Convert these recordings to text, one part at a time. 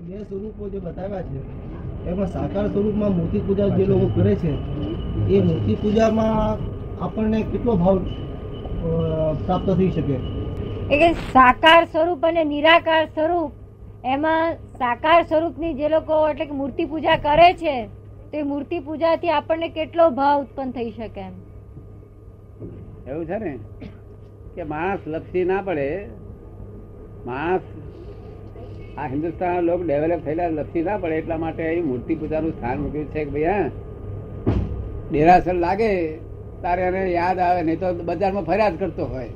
બે સ્વરૂપો જે બતાવ્યા છે એમાં સાકાર સ્વરૂપમાં મૂર્તિ પૂજા જે લોકો કરે છે એ મૂર્તિ પૂજામાં આપણને કેટલો ભાવ પ્રાપ્ત થઈ શકે? એટલે સાકાર સ્વરૂપ અને નિરાકાર સ્વરૂપ એમાં સાકાર સ્વરૂપની જે લોકો એટલે કે મૂર્તિ પૂજા કરે છે તો એ મૂર્તિ પૂજાથી આપણને કેટલો ભાવ ઉત્પન્ન થઈ શકે એમ? એવું છે ને કે માણસ લપસી ના પડે માણસ આ હિન્દુસ્તાન લોકો ડેવલપ થયેલા લપસી ના પડે, એટલા માટે અહીં મૂર્તિ પૂજાનું સ્થાન મૂક્યું છે કે ભાઈ, હા? ડેરાસર લાગે, તારે એને યાદ આવે, નહીં તો બજારમાં ફરિયાદ કરતો હોય.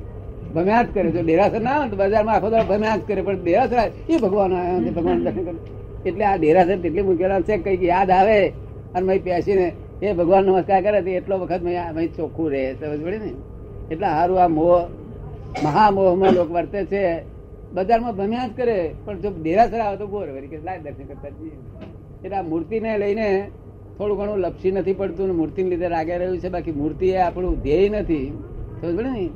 ભમ્યા જ કરે, જો ડેરાસર ના આવે તો બજારમાં આખો દાડો ભમ્યા જ કરે, પણ ડેરાસર એ ભગવાન આવે ભગવાન દર્શન કરે. એટલે આ ડેરાસર તેટલી મૂકેલા છે, કંઈક યાદ આવે, અને મેં બેસીને એ ભગવાન નમસ્કાર કરે તો એટલો વખત મેં ચોખ્ખું રહે, સમજ પડે ને? એટલે સારું આ મોહ મહામોહમાં લોકો વર્તે છે. બજારમાં ભમ્યા જ કરે. પણ જો ડેરાસર આવે તો બોર કે લાય દર્શન કરતા જઈએ. એટલે આ મૂર્તિને લઈને થોડું ઘણું લપસી નથી પડતું ને મૂર્તિને લીધે રાગે રહ્યું છે. બાકી મૂર્તિ એ આપણું ધ્યેય નથી. સમજ ને?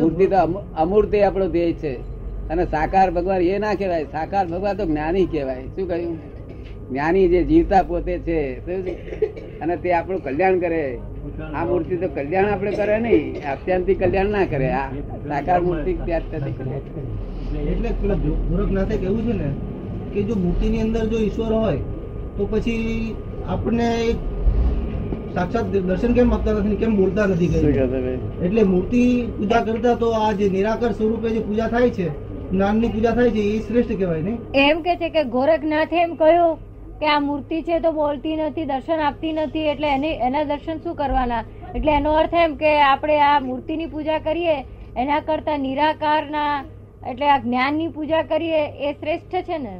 મૂર્તિ તો અમૂર્તિ આપણો ધ્યેય છે. અને સાકાર ભગવાન એ ના કહેવાય. સાકાર ભગવાન તો જ્ઞાની કહેવાય. શું કહ્યું? જ્ઞાની જે જીવતા પોતે છે. અને તે આપણું કલ્યાણ કરે. આ મૂર્તિ તો કલ્યાણ આપણે કરે નહીં. અત્યાંતિ કલ્યાણ ના કરે. આ સાકાર મૂર્તિ ત્યાં. એટલે પેલા ગોરખનાથે કેવું છે ને કે જો મૂર્તિની અંદર જો ઈશ્વર હોય તો પછી આપણને એક સાક્ષાત દર્શન કેમ આપતા નથી કેમ બોલતા નથી? એટલે મૂર્તિ પૂજા કરતા તો આ જે નિરાકર સ્વરૂપે જે પૂજા થાય છે જ્ઞાનની પૂજા થાય છે એ શ્રેષ્ઠ કહેવાય ને? એમ કે છે કે ગોરખનાથે એમ કહ્યું કે આ મૂર્તિ છે તો બોલતી નથી દર્શન આપતી નથી એટલે એની એના દર્શન શું કરવાના? એટલે એનો અર્થ એમ કે આપણે આ મૂર્તિની પૂજા કરીએ એના કરતા નિરાકારના એટલે આ જ્ઞાનની પૂજા કરીએ એ શ્રેષ્ઠ છે ને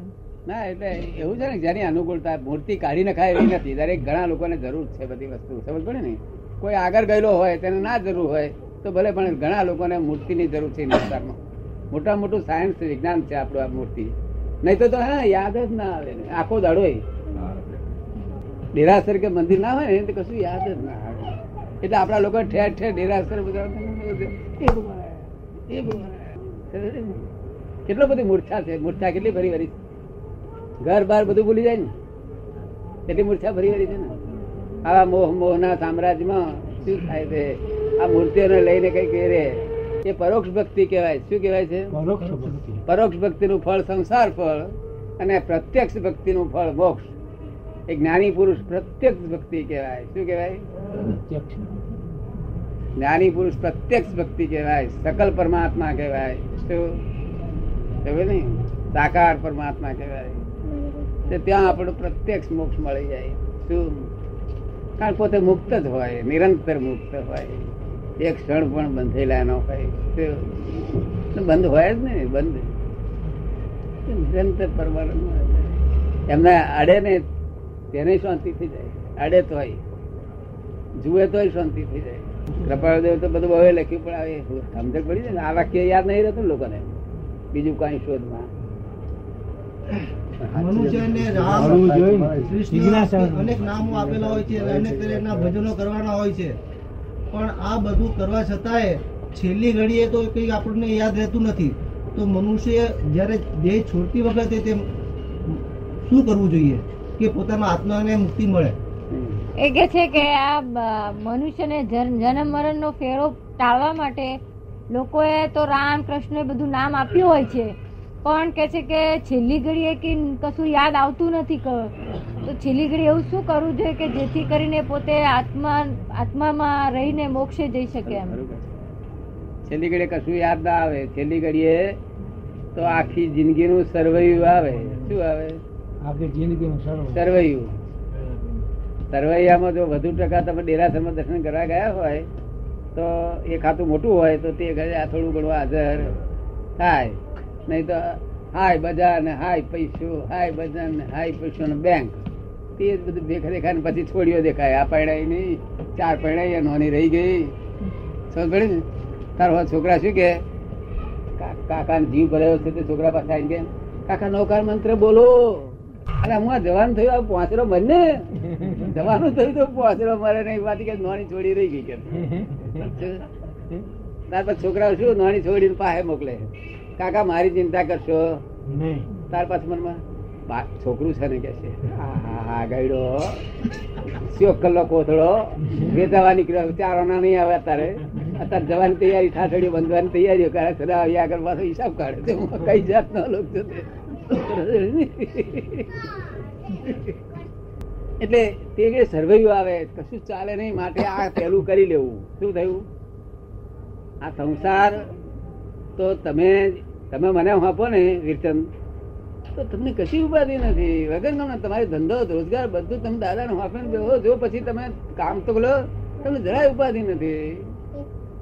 ના, એટલે એવું છે ને, જેની અનુકૂળતા મૂર્તિ કાઢી નખાય એવી નથી, દરેક ઘણા લોકોને જરૂર છે બધી વસ્તુ સમજ પડે ને કોઈ આગળ ગયેલો હોય, તેને ના જરૂર હોય, તો ભલે પણ ઘણા લોકોને મૂર્તિની જરૂર છે હિન્દુસ્તાનમાં મોટા મોટું સાયન્સ વિજ્ઞાન છે આપણું આ મૂર્તિ. નહીં તો હા, યાદ જ ના આવે. આખો દાડો ડેરાસર કે મંદિર ના હોય ને, તો કશું યાદ જ ના આવે. એટલે આપણા લોકો ઠેર ઠેર ડેરાસર બધા, એ ભગવાન એ ભગવાન. કેટલો બધી મૂર્છા છે. મૂર્છા કેટલી ભરી ભરી ઘર બાર બધું ભૂલી જાય ને. કેટલી મૂર્છા ભરી ભરી છે ને. આવા મોહ મોહના સામ્રાજ્યમાં શું થાય છે? આ મૂર્તિઓને લઈને કઈ કહે રે એ પરોક્ષ ભક્તિ કહેવાય. શું કહેવાય છે? પરોક્ષ ભક્તિનું ફળ સંસાર ફળ અને પ્રત્યક્ષ ભક્તિનું ફળ મોક્ષ. એ જ્ઞાની પુરુષ પ્રત્યક્ષ ભક્તિ કહેવાય. શું કહેવાય? જ્ઞાની પુરુષ પ્રત્યક્ષ ભક્તિ કહેવાય. સકલ પરમાત્મા કહેવાય. શું સમજ્યો ને સાકાર પરમાત્મા કહેવાય. ત્યાં આપણું પ્રત્યક્ષ મોક્ષ મળી જાય. શું? કારણ પોતે મુક્ત જ હોય, નિરંતર મુક્ત હોય. એક ક્ષણ પણ બંધેલા ન હોય? બંધ હોય જ ને, બંધ. નિરંતર પરમાનંદ એમને અડે ને તેને શાંતિ થઈ જાય. અડે તો હોય જુએ તોય શાંતિ થઈ જાય. કૃપાળદેવ તો બધું હવે લખ્યું પણ આવે સમજણ પડી ને. આ વાક્ય યાદ નહીં રહેતું લોકોને. બીજું કઈ શોધમાં. અનેક નામો આપેલા હોય છે અનેક ભજનો કરવાના હોય છે. પણ આ બધું કરવા છતાંય છેલ્લી ઘડીએ તો કઈ આપણને યાદ રહેતું નથી. તો મનુષ્ય જ્યારે દેહ છોડતી વખતે તે શું કરવું જોઈએ? કે પોતાના આત્માને મુક્તિ મળે? એ કે છે કે આ મનુષ્યને જન્મ મરણનો ફેરો ટાળવા માટે લોકોએ તો રામ કૃષ્ણ બધું નામ આપ્યું હોય છે. પણ કે છે કે છેલ્લી ઘડીએ કે કશું યાદ આવતું નથી તો છેલ્લી ઘડી એવું શું કરવું જોઈએ કે જેથી કરીને પોતે આત્મા આત્મામાં રહીને મોક્ષે જઈ શકે એમ? છેલ્લી ઘડીએ કશું યાદ ના આવે. છેલ્લી ઘડીએ તો આખી જિંદગીનું સર્વૈયું આવે. શું આવે? આખી જિંદગીનું સર્વ સરવૈયું સરવૈયામાં જો વધુ ટકા તમે ડેરાસરમાં દર્શન કરવા ગયા હોય, તો એ ખાતું મોટું હોય, તો તે ઘરે આ થોડું ઘણું હાજર થાય. નહીં તો, હાય બજાર ને હાય પૈસો, હાય બજાર ને હાય પૈસો ને બેંક તે જ બધું દેખા દેખાય ને પછી છોડીઓ દેખાય. આ પૈડાઈ નહીં, ચાર પૈડાઈ નોની રહી ગઈ. સમજ પડી ને તારો છોકરા શું કે? કાકા જીવ ભરાયો છે, તે છોકરા પાસે આવીને કે, કાકા નૌકાર મંત્ર બોલો. અરે હું જવાનું થયું પોંચરો મરને જવાનું થયું તો પહોંચવા મારે નહીં. પાછી કે નોની છોડી રહી ગઈ કે ત્યાર પછી છોકરાઓ શું નોની છોડીને પાસે મોકલે? કાકા મારી ચિંતા કરશો? નહીં. તાર પાછ મનમાં છોકરું છે ને કે છે? હા ગયડો. સ્યો કલ્લો કોથળો? વેચાવા નીકળ્યો. ચારો ના નહીં આવે અત્યારે. અત્યારે જવાની તૈયારી ઠાઠડીઓ બંધવાની તૈયારીઓ કરે છે. આવી આગળ પાછો હિસાબ કાઢે કઈ જાતનો લોક. એટલે તે કે સર્વૈયું આવે, કશું ચાલે નહીં, માટે આ પેલું કરી લેવું. શું થયું? આ સંસાર, તો તમે તમે મને આપો ને વિરચન તો તમને કશી ઉપાધિ નથી. વગર ગમે તમારી ધંધો, રોજગાર બધું તમે દાદાને આપીને બેહો, જો પછી તમે કામ તો બોલો તમને જરાય ઉપાધિ નથી.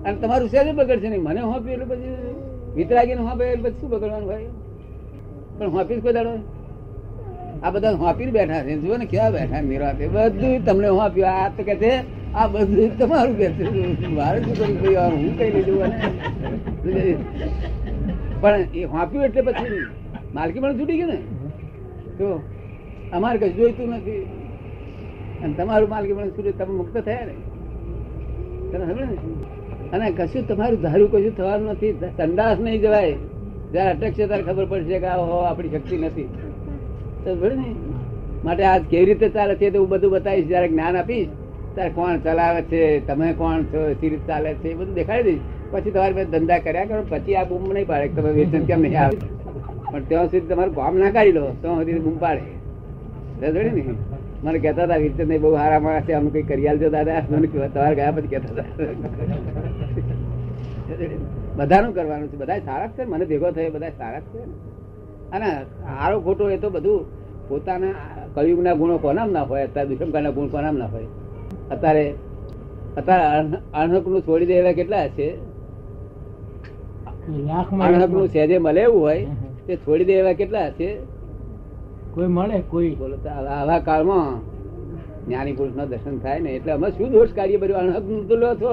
અને તમારું શેર બગડશે નહીં? મને હોપ્યું એટલે પછી વિતરાગીને હોપે એટલે પછી શું બગડવાનું ભાઈ? પણ હોપીશ કોઈ આ બધા હોપી બેઠા છે. જુઓ ને કેવા બેઠા નિરાતે બધું તમને હોપ્યું આ તો કે છે, આ બધું તમારું કે છે. મારે શું કરું ભાઈ હું કઈ લીધું પણ એ હોપ્યું એટલે પછી માલકી પણ છૂટી ગયું ને? તો અમારે કશું જોઈતું નથી. અને તમારું માલકી પણ છૂટ્યું તમે મુક્ત થયા ને? તને ખબર ને? અને કશું તમારું ધાર્યું કશું થવાનું નથી. સંડાસ નહીં જવાય. જયારે અટકશે ત્યારે ખબર પડશે કે આ હો, આપણી શક્તિ નથી. માટે આજ કેવી રીતે ચાલે છે હું બધું બતાવીશ. જયારે જ્ઞાન આપીશ, ત્યારે કોણ ચલાવે છે, તમે કોણ છો સી રીતે ચાલે છે, એ બધું દેખાડી દઈશ. પછી તમારે મેં ધંધા કર્યા કરો, પછી આ બૂમ નહીં પાડે તમે વેચન કેમ નહીં આવે. પણ ત્યાં સુધી તમારું ગામ ના કાઢી લો, ત્યાં સુધી બૂમ પાડે. ને મને કહેતા હતા, વિરચંદ બહુ સારા માણસ છે અમને કઈ કરી આલજો દાદા. મને તમારે ગયા પછી કહેતા હતા. બધાનું કરવાનું છે બધા સારા છે મને ભેગો થયો બધા સારા છે ને. અને સારો ખોટો એ તો બધું પોતાના કળિયુગના ગુણો કોનામ ના હોય અત્યારે દુષ્મકાળના ગુણ કોનામ ના હોય. અત્યારે અત્યારે અણહકનું છોડી દે એવા કેટલા છે? લાખમાં અણહકનું સહેજે મળે એવું હોય તે છોડી દે એવા કેટલા છે? કોઈ મળે? કોઈ. બોલો આવા કાળમાં જ્ઞાની પુરુષ દર્શન થાય ને એટલે અમે શું દોષ કાર્ય કર્યું અણહકનું તો લો છો.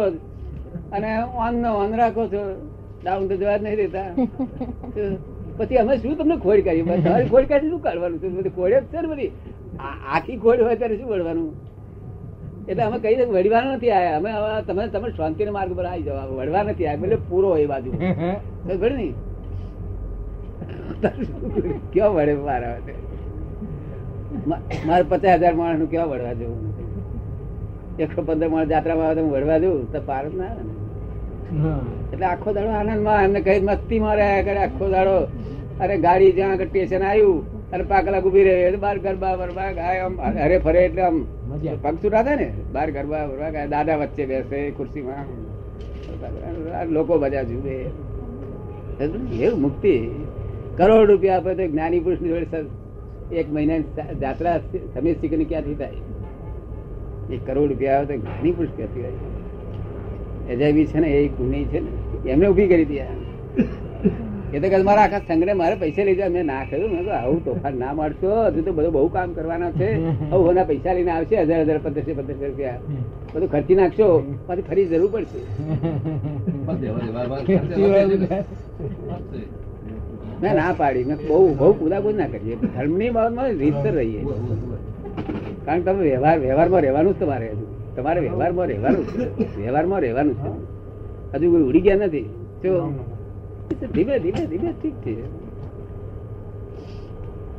અને ઓન નો ઓન રાખો છો. ડાઉન તો જવા જ નહીં દેતા. પછી અમે શું તમને ખોડ કરી? તમારી ખોડ કાઢી શું કાઢવાનું? છે બધી ખોડ છે ને બધી? આખી ખોડ હોય ત્યારે શું વળવાનું? એટલે અમે કઈ વળવાના નથી આયા? અમે તમે તમે શાંતિના માર્ગ પર આવી જવા વળવા નથી આવ્યા એટલે પૂરો એ બાજુ. ખબર ને ક્યાં વળે મારા મારે પચાસ હજાર માણસનું કેવા વળવા જવું? એકસો પંદર માણસ જાત્રામાં આવે તો વળવા જવું તો પાર ના આવે ને. એટલે આખો દાડો આનંદમાં એમને કઈ મસ્તી માં રહ્યા કરે આખો દાડો. અરે ગાડી જ્યાં આગળ સ્ટેશન આવ્યું અને પાકલા ઊભી રહે એટલે બાર ગરબા બરબા ગાય આમ હરે ફરે એટલે આમ પગ છૂટા થાય ને? બાર ગરબા બરબા ગાય દાદા વચ્ચે બેસે ખુરશીમાં લોકો બધા જુએ. એવું મુક્તિ. કરોડ રૂપિયા આપે તો જ્ઞાની પુરુષની જોડે એક મહિના જાત્રા સમીર સિકની ક્યાંથી થાય? એક કરોડ રૂપિયા આવે તો જ્ઞાની પુરુષ ક્યાંથી થાય? એજાબી છે ને એ ગુની છે ને એમને ઊભી કરી દીધા. એ તો કહે મારા આખા સંઘને મારે પૈસા લઈ જાય મેં ના કર્યું. મેં આવું તોફાન ના મારશો. હજુ તો બધું બહુ કામ કરવાના છે. આવું હોના પૈસા લઈને આવશે હજાર હજાર પંદરસો પંદરસો રૂપિયા. બધું ખર્ચી નાખશો. પછી ફરી જરૂર પડશે. મેં ના પાડી. મેં બહુ બહુ કુદાકુદ ના કરીએ ધર્મની બાબતમાં રીતસર રહીએ કારણ કે તમે વ્યવહાર વ્યવહારમાં રહેવાનું જ તમારે હજુ. તમારે વ્યવહારમાં રહેવાનું છે. વ્યવહારમાં રહેવાનું છે. હજુ કોઈ ઉડી ગયા નથી. જો ધીમે ધીમે ધીમે ઠીક છે.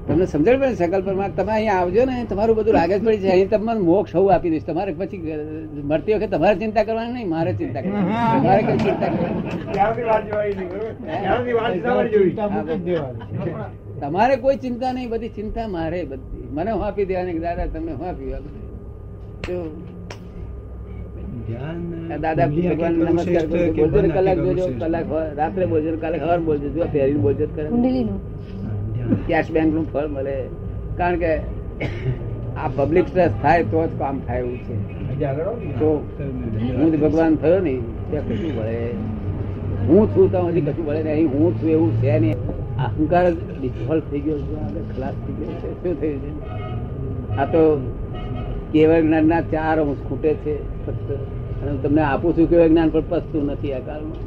તમને સમજણ પડે સકલ પર? તમે અહીંયા આવજો ને તમારું બધું લાગે જ પડી છે અહીં તમને મોક્ષ હું આપી દઈશ. તમારે પછી મળતી વખતે તમારે ચિંતા કરવાની નહીં મારે ચિંતા કરવાની તમારે કઈ ચિંતા કરવાની. તમારે કોઈ ચિંતા નહીં બધી ચિંતા મારે બધી. મને હું આપી દેવાની દાદા તમને હું આપી તો દાદા ભગવાન નમસ્કાર બોલજો કલાક જોજો કલાક રાત્રે બોલજો કાલે બોલજો જો ફેરીને બોલજો કરે. કેશ બેંકનું ફળ મળે. કારણ કે આ પબ્લિક સ્ટ્રેસ થાય તો જ કામ થાય એવું છે. તો હું ભગવાન થયો ને ત્યાં કશું ભળે હું છું તો હજી કશું મળે નહીં. અહીં હું છું એવું છે નહીં. અહંકાર જ ડિફોલ્ટ થઈ ગયો છે. ખલાસ થઈ ગયો છે. શું થયું છે? આ તો કેવળ જ્ઞાનના ચાર અંશ ખૂટે છે ફક્ત. અને તમને આપું છું કેવું જ્ઞાન પણ પસતું નથી આ કાળમાં.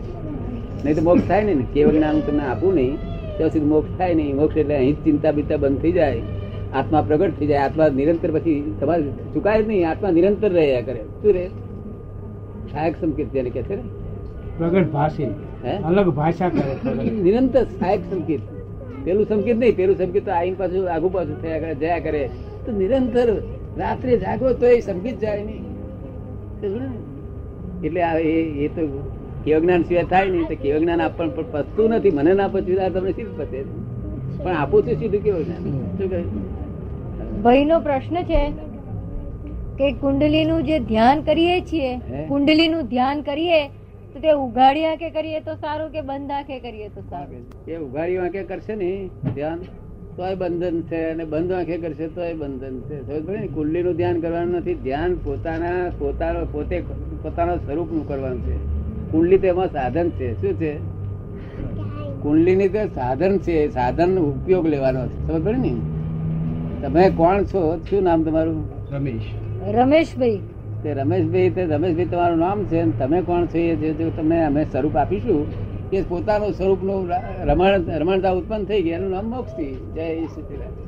નહીં તો મોક્ષ થાય ને. કેવું જ્ઞાન તમને આપું નહીં ત્યાં સુધી મોક્ષ થાય નહીં. મોક્ષ એટલે અહીં ચિંતા બિંતા બંધ થઈ જાય. આત્મા પ્રગટ થઈ જાય. આત્મા નિરંતર પછી તમારે ચુકાય જ નહીં. આત્મા નિરંતર રહ્યા કરે. શું રે? સહાયક સંકેત જેને કે છે ને. પ્રગટ ભાષી? અલગ ભાષા કરે નિરંતર સહાયક સંકેત. પેલું સંકેત નહીં. પેલું સંકેત તો આઈને પાછું આગુ પાછું થયા કરે જયા કરે. તો નિરંતર રાત્રે જાગો તો એ સંકેત જાય નહીં? એટલે આ એ તો કેવ જ્ઞાન સિવાય થાય નહીં તો કેવ જ્ઞાન આપણ પણ પતતું નથી. મને ના પચ્યું આ તમને સીધું પતે? પણ આપું છું સીધું કેવ જ્ઞાન શું કહે? ભાઈનો પ્રશ્ન છે કે કુંડલીનું જે ધ્યાન કરીએ છીએ? કુંડલીનું ધ્યાન કરીએ તો તે ઉઘાડી આંખે કરીએ તો સારું કે બંધ આંખે કરીએ તો સારું? એ ઉઘાડી આંખે કરશે ને ધ્યાન તોય બંધન છે અને બંધ આંખે કરશે તોય બંધન છે. સમજ પડી ને કુંડલીનું ધ્યાન કરવાનું નથી. ધ્યાન પોતાના પોતાનો પોતે પોતાના સ્વરૂપનું કરવાનું છે. કુંડલી તેમાં સાધન છે. શું છે? કુંડલીની તો સાધન છે. સાધન ઉપયોગ લેવાનો છે. સમજ પડે ને? તમે કોણ છો? શું નામ તમારું? રમેશ. રમેશભાઈ. તે રમેશભાઈ તે રમેશભાઈ તમારું નામ છે અને તમે કોણ છો એ તમે જે તમને અમે સ્વરૂપ આપીશું. કે પોતાનું સ્વરૂપનું રમણ રમણતા ઉત્પન્ન થઈ ગયા એનું નામ મોક્ષથી જય સચિદાનંદ